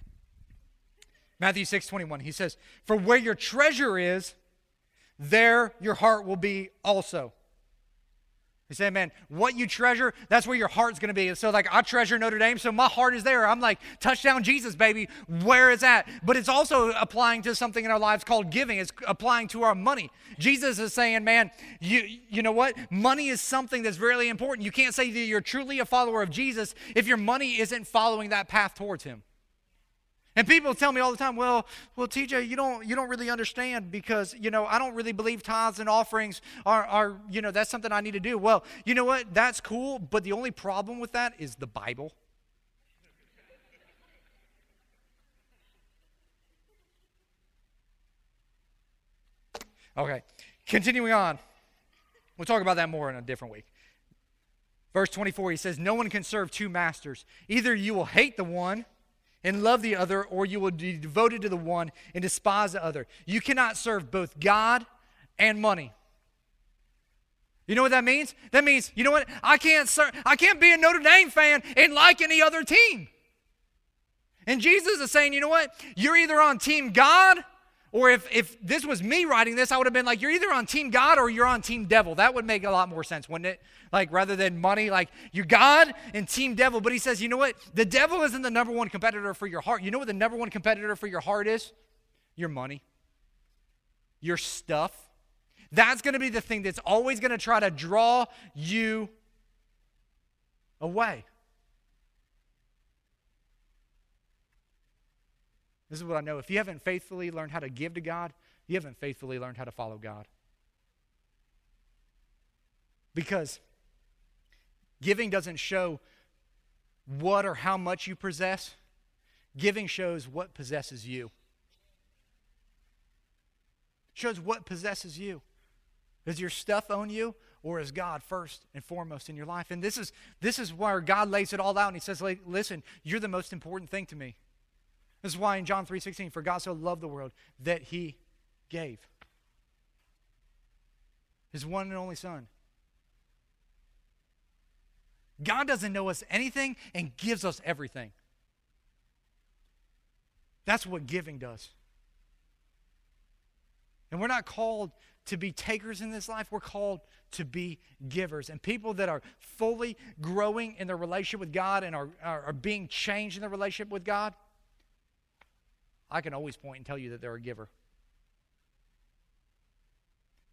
Matthew 6 21, he says, For where your treasure is, there your heart will be also. He said, man, what you treasure, that's where your heart's going to be. So, like, I treasure Notre Dame, so my heart is there. I'm like, touchdown Jesus, baby, where is that? But it's also applying to something in our lives called giving. It's applying to our money. Jesus is saying, man, you, you know what? Money is something that's really important. You can't say that you're truly a follower of Jesus if your money isn't following that path towards Him. And people tell me all the time, well, well, TJ, you don't you don't really understand because, you know, I don't really believe tithes and offerings are, are, you know, that's something I need to do. Well, you know what? That's cool, but the only problem with that is the Bible. Okay, continuing on. We'll talk about that more in a different week. Verse 24, he says, No one can serve two masters. Either you will hate the one and love the other, or you will be devoted to the one and despise the other. You cannot serve both God and money. You know what that means? That means, you know what? I can't serve, I can't be a Notre Dame fan and like any other team. And Jesus is saying, you know what? You're either on team God or if, if this was me writing this, I would have been like, you're either on team God or you're on team devil. That would make a lot more sense, wouldn't it? Like, rather than money, like, you're God and team devil. But he says, you know what? The devil isn't the number one competitor for your heart. You know what the number one competitor for your heart is? Your money, your stuff. That's going to be the thing that's always going to try to draw you away. This is what I know. If you haven't faithfully learned how to give to God, you haven't faithfully learned how to follow God. Because giving doesn't show what or how much you possess, giving shows what possesses you. Shows what possesses you. Does your stuff own you, or is God first and foremost in your life? And this is this is where God lays it all out, and He says, "Listen, you're the most important thing to me." This is why in John 3:16, for God so loved the world that He gave His one and only Son. God doesn't know us anything and gives us everything. That's what giving does. And we're not called to be takers in this life, we're called to be givers. And people that are fully growing in their relationship with God and are, are, are, being changed in their relationship with God, I can always point and tell you that they're a giver.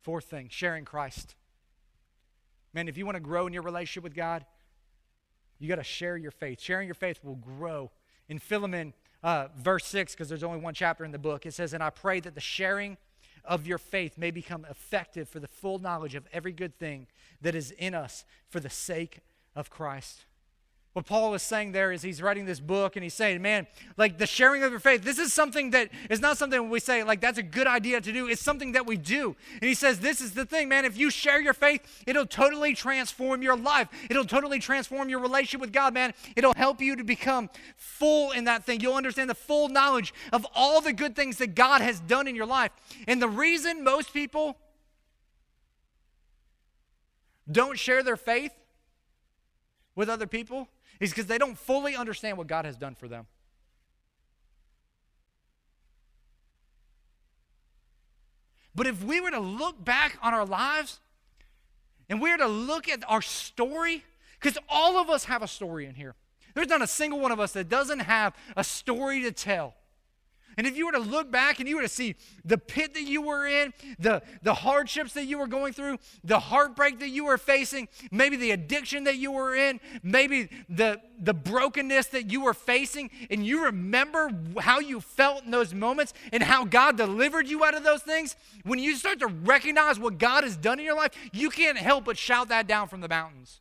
Fourth thing, sharing Christ. Man, if you want to grow in your relationship with God, you got to share your faith. Sharing your faith will grow. In Philemon, uh, verse 6, because there's only one chapter in the book, it says, And I pray that the sharing of your faith may become effective for the full knowledge of every good thing that is in us for the sake of Christ. What Paul is saying there is he's writing this book and he's saying, man, like the sharing of your faith, this is something that is not something we say, like, that's a good idea to do. It's something that we do. And he says, this is the thing, man. If you share your faith, it'll totally transform your life. It'll totally transform your relationship with God, man. It'll help you to become full in that thing. You'll understand the full knowledge of all the good things that God has done in your life. And the reason most people don't share their faith with other people is because they don't fully understand what God has done for them. But if we were to look back on our lives and we were to look at our story, because all of us have a story in here. There's not a single one of us that doesn't have a story to tell. And if you were to look back and you were to see the pit that you were in, the, the hardships that you were going through, the heartbreak that you were facing, maybe the addiction that you were in, maybe the, the brokenness that you were facing, and you remember how you felt in those moments and how God delivered you out of those things, when you start to recognize what God has done in your life, you can't help but shout that down from the mountains.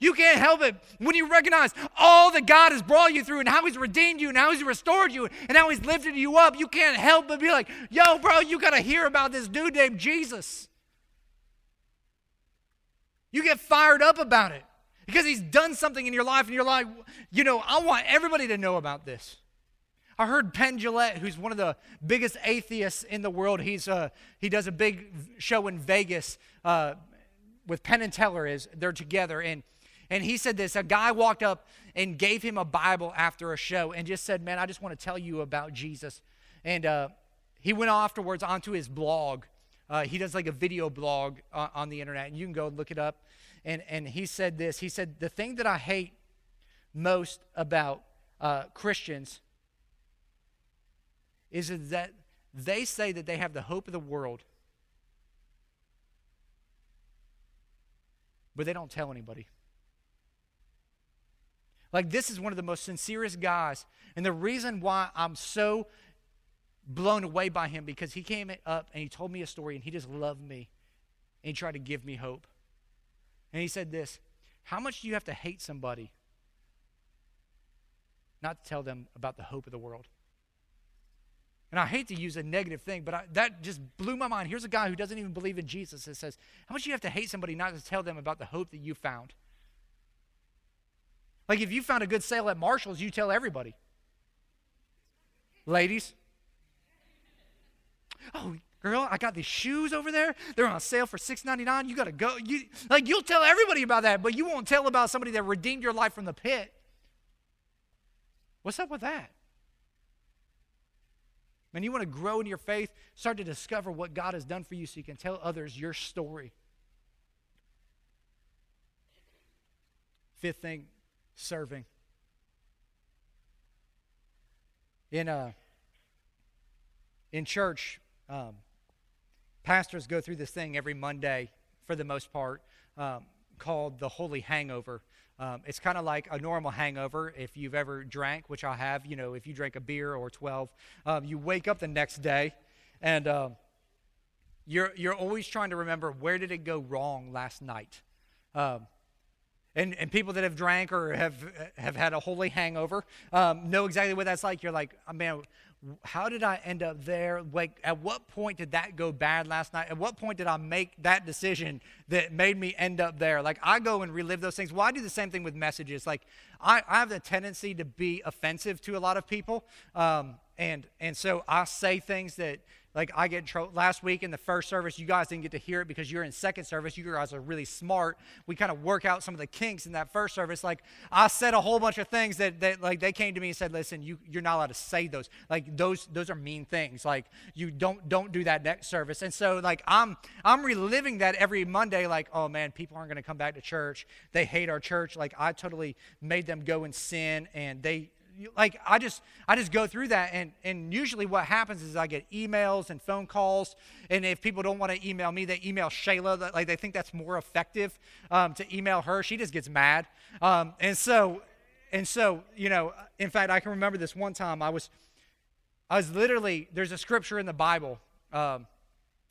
You can't help it when you recognize all that God has brought you through and how He's redeemed you and how He's restored you and how He's lifted you up. You can't help but be like, yo, bro, you got to hear about this dude named Jesus. You get fired up about it because He's done something in your life and you're like, you know, I want everybody to know about this. I heard Penn Jillette, who's one of the biggest atheists in the world, he's, uh, he does a big show in Vegas uh, with Penn and Teller. Is they're together and and he said this a guy walked up and gave him a Bible after a show and just said, Man, I just want to tell you about Jesus. And uh, he went afterwards onto his blog. Uh, he does like a video blog on, on the internet, and you can go and look it up. And, and he said this He said, The thing that I hate most about uh, Christians is that they say that they have the hope of the world, but they don't tell anybody. Like, this is one of the most sincerest guys. And the reason why I'm so blown away by him because he came up and he told me a story and he just loved me and he tried to give me hope. And he said this How much do you have to hate somebody not to tell them about the hope of the world? And I hate to use a negative thing, but I, that just blew my mind. Here's a guy who doesn't even believe in Jesus that says, How much do you have to hate somebody not to tell them about the hope that you found? Like if you found a good sale at Marshall's, you tell everybody. Ladies. Oh, girl, I got these shoes over there. They're on sale for $6.99. You got to go. You, like you'll tell everybody about that, but you won't tell about somebody that redeemed your life from the pit. What's up with that? Man, you want to grow in your faith, start to discover what God has done for you so you can tell others your story. Fifth thing, serving. In, uh, in church, um, pastors go through this thing every Monday, for the most part, um, called the Holy Hangover. Um, it's kind of like a normal hangover if you've ever drank, which I have. You know, if you drink a beer or 12, um, you wake up the next day and uh, you're, you're always trying to remember where did it go wrong last night. And, and people that have drank or have, have had a holy hangover um, know exactly what that's like. You're like, oh, man, how did I end up there? Like, at what point did that go bad last night? At what point did I make that decision that made me end up there? Like, I go and relive those things. Well, I do the same thing with messages. Like, I, I have the tendency to be offensive to a lot of people. Um, and, and so I say things that like I get. Last week in the first service, you guys didn't get to hear it because you're in second service. You guys are really smart. We kind of work out some of the kinks in that first service. Like I said a whole bunch of things that, that like they came to me and said, listen, you, you're not allowed to say those. Like those those are mean things. Like you don't don't do that next service. And so like I'm I'm reliving that every Monday, like, oh man, people aren't gonna come back to church. They hate our church. Like I totally made them go and sin and they like I just I just go through that and and usually what happens is I get emails and phone calls and if people don't want to email me they email Shayla like they think that's more effective um, to email her. She just gets mad. Um, and so and so you know in fact I can remember this one time I was I was literally there's a scripture in the Bible um,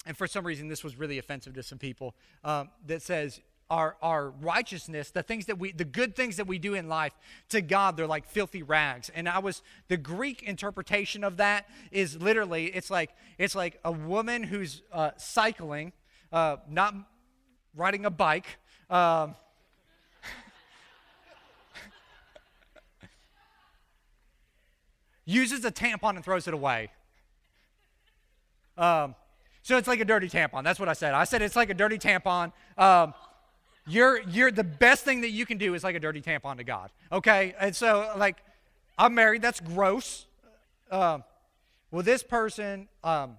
and for some reason this was really offensive to some people um, that says our, our righteousness, the things that we, the good things that we do in life to God, they're like filthy rags. And I was, the Greek interpretation of that is literally, it's like, it's like a woman who's uh, cycling, uh, not riding a bike. Um, uses a tampon and throws it away. Um, so it's like a dirty tampon. That's what I said. I said it's like a dirty tampon. Um, you're you're the best thing that you can do is like a dirty tampon to God. Okay, and so like I'm married. That's gross. Um, well, this person um,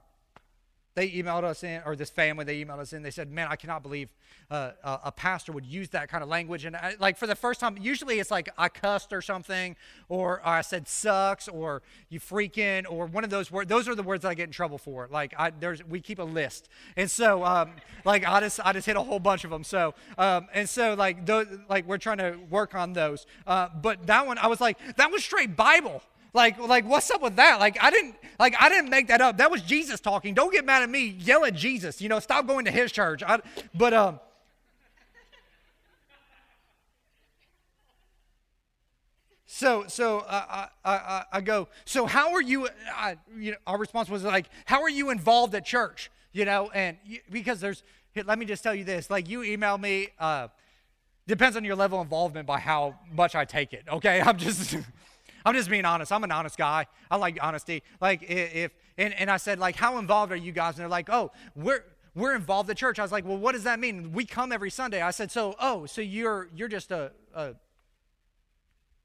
they emailed us in, or this family, they emailed us in. They said, "Man, I cannot believe uh, a, pastor would use that kind of language." And I, like for the first time, usually it's like I cussed or something, or, I said "sucks" or "you freaking" or one of those words. Those are the words that I get in trouble for. Like I, there's, we keep a list, and so um, like I just, I just hit a whole bunch of them. So um, and so like those, like we're trying to work on those. Uh, but that one, I was like, that was straight Bible. Like, like, what's up with that? Like, I didn't, like, I didn't make that up. That was Jesus talking. Don't get mad at me. Yell at Jesus. You know, stop going to his church. I, but um. So, so uh, I, I, I go. So, how are you? I, you know, our response was like, "How are you involved at church?" You know, and because there's, let me just tell you this. Like, you email me. Uh, depends on your level of involvement by how much I take it. Okay, I'm just. I'm just being honest. I'm an honest guy. I like honesty. Like if and, and I said like how involved are you guys? And they're like, oh, we're we're involved at church. I was like, well, what does that mean? We come every Sunday. I said, so oh, so you're you're just a a,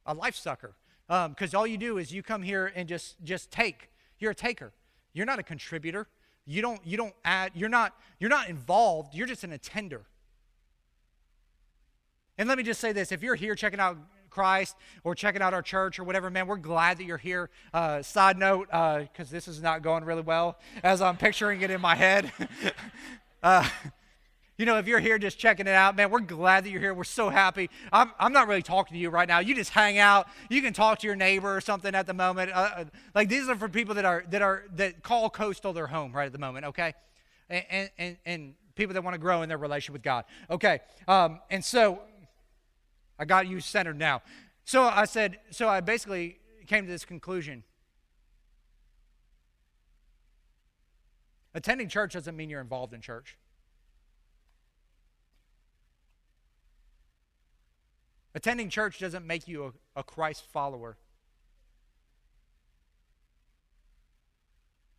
a life sucker because um, all you do is you come here and just just take. You're a taker. You're not a contributor. You don't you don't add. You're not you're not involved. You're just an attender. And let me just say this: if you're here checking out Christ or checking out our church or whatever, man, we're glad that you're here. Uh, side note, because uh, this is not going really well as I'm picturing it in my head. uh, you know, if you're here just checking it out, man, we're glad that you're here. We're so happy. I'm, I'm not really talking to you right now. You just hang out. You can talk to your neighbor or something at the moment. Uh, uh like these are for people that are that are that call Coastal their home right at the moment. Okay, and and and people that want to grow in their relationship with God. Okay, um, and so I got you centered now. So I said, so I basically came to this conclusion. Attending church doesn't mean you're involved in church. Attending church doesn't make you a, a Christ follower.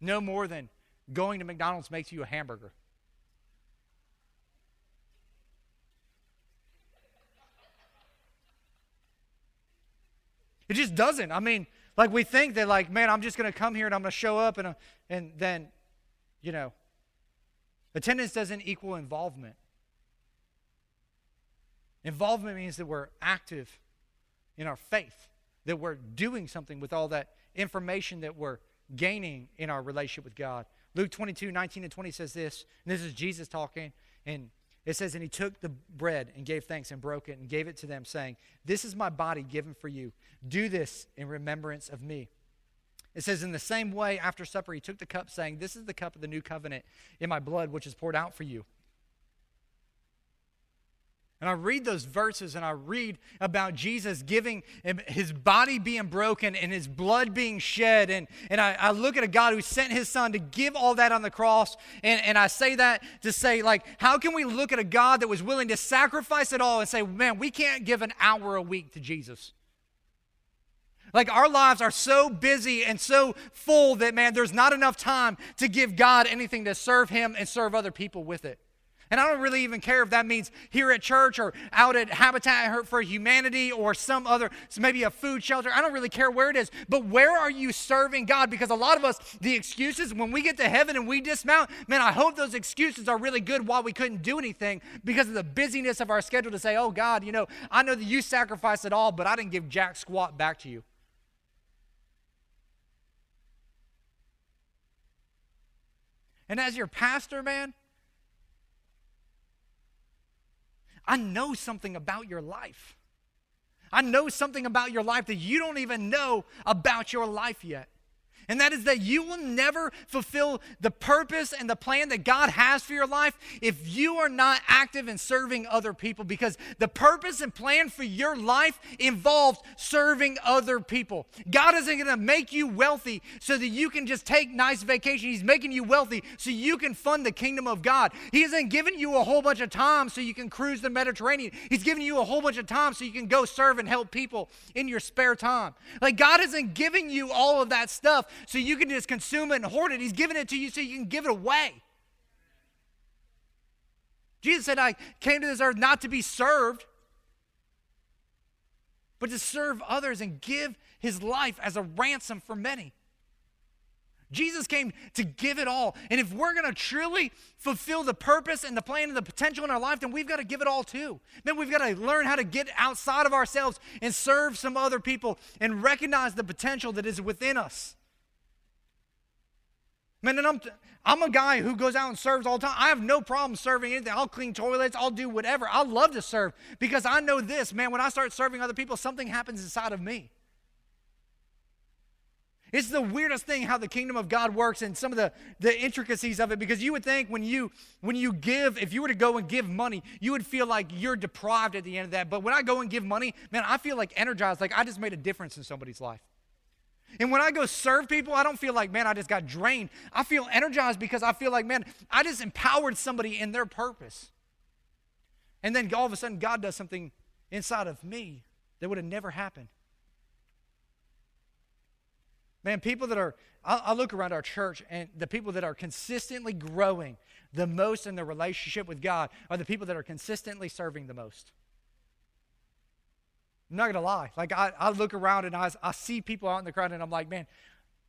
No more than going to McDonald's makes you a hamburger. It just doesn't. I mean, like we think that, like, man, I'm just going to come here and I'm going to show up, and, uh, and then, you know, attendance doesn't equal involvement. Involvement means that we're active in our faith, that we're doing something with all that information that we're gaining in our relationship with God. Luke 22, 19 and 20 says this, and this is Jesus talking, and it says, And he took the bread and gave thanks and broke it and gave it to them, saying, This is my body given for you. Do this in remembrance of me. It says, In the same way, after supper, he took the cup, saying, This is the cup of the new covenant in my blood, which is poured out for you. And I read those verses and I read about Jesus giving his body being broken and his blood being shed. And, and I, I look at a God who sent his son to give all that on the cross. And, and I say that to say, like, how can we look at a God that was willing to sacrifice it all and say, man, we can't give an hour a week to Jesus? Like our lives are so busy and so full that, man, there's not enough time to give God anything to serve Him and serve other people with it. And I don't really even care if that means here at church or out at Habitat for Humanity or some other, so maybe a food shelter. I don't really care where it is. But where are you serving God? Because a lot of us, the excuses, when we get to heaven and we dismount, man, I hope those excuses are really good while we couldn't do anything because of the busyness of our schedule to say, oh, God, you know, I know that you sacrificed it all, but I didn't give jack squat back to you. And as your pastor, man, I know something about your life. I know something about your life that you don't even know about your life yet. And that is that you will never fulfill the purpose and the plan that God has for your life if you are not active in serving other people. Because the purpose and plan for your life involves serving other people. God isn't going to make you wealthy so that you can just take nice vacation. He's making you wealthy so you can fund the kingdom of God. He isn't giving you a whole bunch of time so you can cruise the Mediterranean. He's giving you a whole bunch of time so you can go serve and help people in your spare time. Like God isn't giving you all of that stuff so you can just consume it and hoard it. He's giving it to you so you can give it away. Jesus said, I came to this earth not to be served, but to serve others and give his life as a ransom for many. Jesus came to give it all. And if we're going to truly fulfill the purpose and the plan and the potential in our life, then we've got to give it all too. Then we've got to learn how to get outside of ourselves and serve some other people and recognize the potential that is within us. Man, and I'm, I'm a guy who goes out and serves all the time. I have no problem serving anything. I'll clean toilets, I'll do whatever. I love to serve because I know this, man, when I start serving other people, something happens inside of me. It's the weirdest thing how the kingdom of God works and some of the, the intricacies of it because you would think when you when you give, if you were to go and give money, you would feel like you're deprived at the end of that. But when I go and give money, man, I feel like energized, like I just made a difference in somebody's life. And when I go serve people, I don't feel like, man, I just got drained. I feel energized because I feel like, man, I just empowered somebody in their purpose. And then all of a sudden, God does something inside of me that would have never happened. Man, people that are, I, I look around our church and the people that are consistently growing the most in their relationship with God are the people that are consistently serving the most. I'm not to lie. Like, I, I look around and I, I see people out in the crowd and I'm like, man,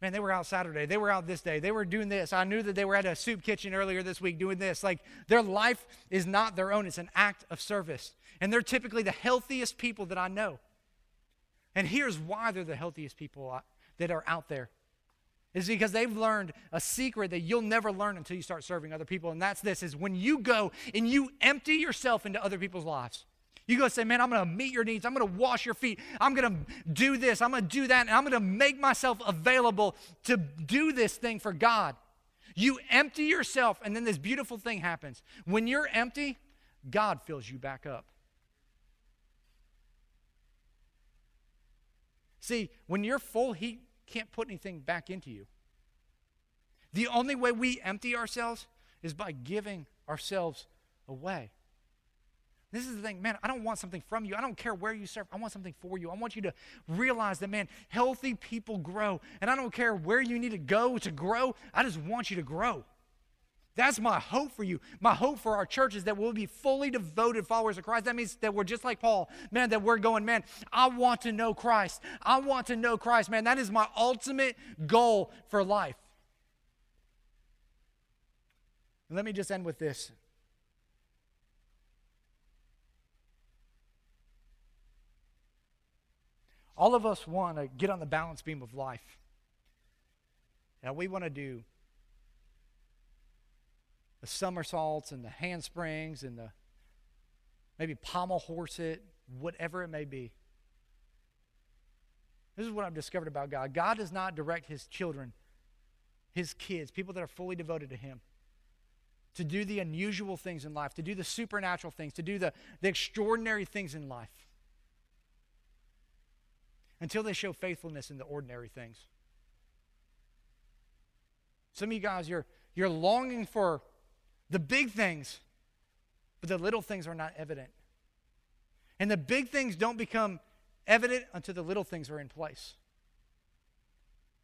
man, they were out Saturday. They were out this day. They were doing this. I knew that they were at a soup kitchen earlier this week doing this. Like, their life is not their own, it's an act of service. And they're typically the healthiest people that I know. And here's why they're the healthiest people that are out there is because they've learned a secret that you'll never learn until you start serving other people and that's this is when you go and you empty yourself into other people's lives you go say, man, I'm going to meet your needs. I'm going to wash your feet. I'm going to do this. I'm going to do that. And I'm going to make myself available to do this thing for God. You empty yourself, and then this beautiful thing happens. When you're empty, God fills you back up. See, when you're full, He can't put anything back into you. The only way we empty ourselves is by giving ourselves away. This is the thing, man, I don't want something from you. I don't care where you serve. I want something for you. I want you to realize that, man, healthy people grow. And I don't care where you need to go to grow. I just want you to grow. That's my hope for you. My hope for our church is that we'll be fully devoted followers of Christ. That means that we're just like Paul, man, that we're going, man, I want to know Christ. I want to know Christ, man. That is my ultimate goal for life. Let me just end with this. All of us want to get on the balance beam of life. And we want to do the somersaults and the handsprings and the maybe pommel horse it, whatever it may be. This is what I've discovered about God. God does not direct his children, his kids, people that are fully devoted to him. to do the unusual things in life, to do the supernatural things, to do the, the extraordinary things in life until they show faithfulness in the ordinary things. Some of you guys, you're, you're longing for the big things, but the little things are not evident. And the big things don't become evident until the little things are in place.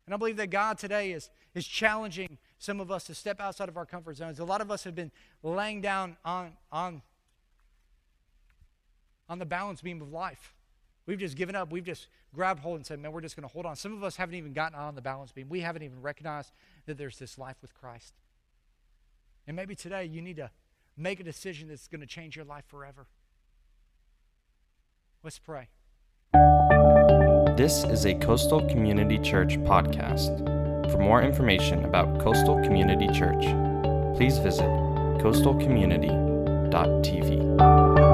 And I believe that God today is, is challenging some of us to step outside of our comfort zones. A lot of us have been laying down on, on, on the balance beam of life. We've just given up. We've just grabbed hold and said, man, we're just going to hold on. Some of us haven't even gotten on the balance beam. We haven't even recognized that there's this life with Christ. And maybe today you need to make a decision that's going to change your life forever. Let's pray. This is a Coastal Community Church podcast. For more information about Coastal Community Church, please visit coastalcommunity.tv.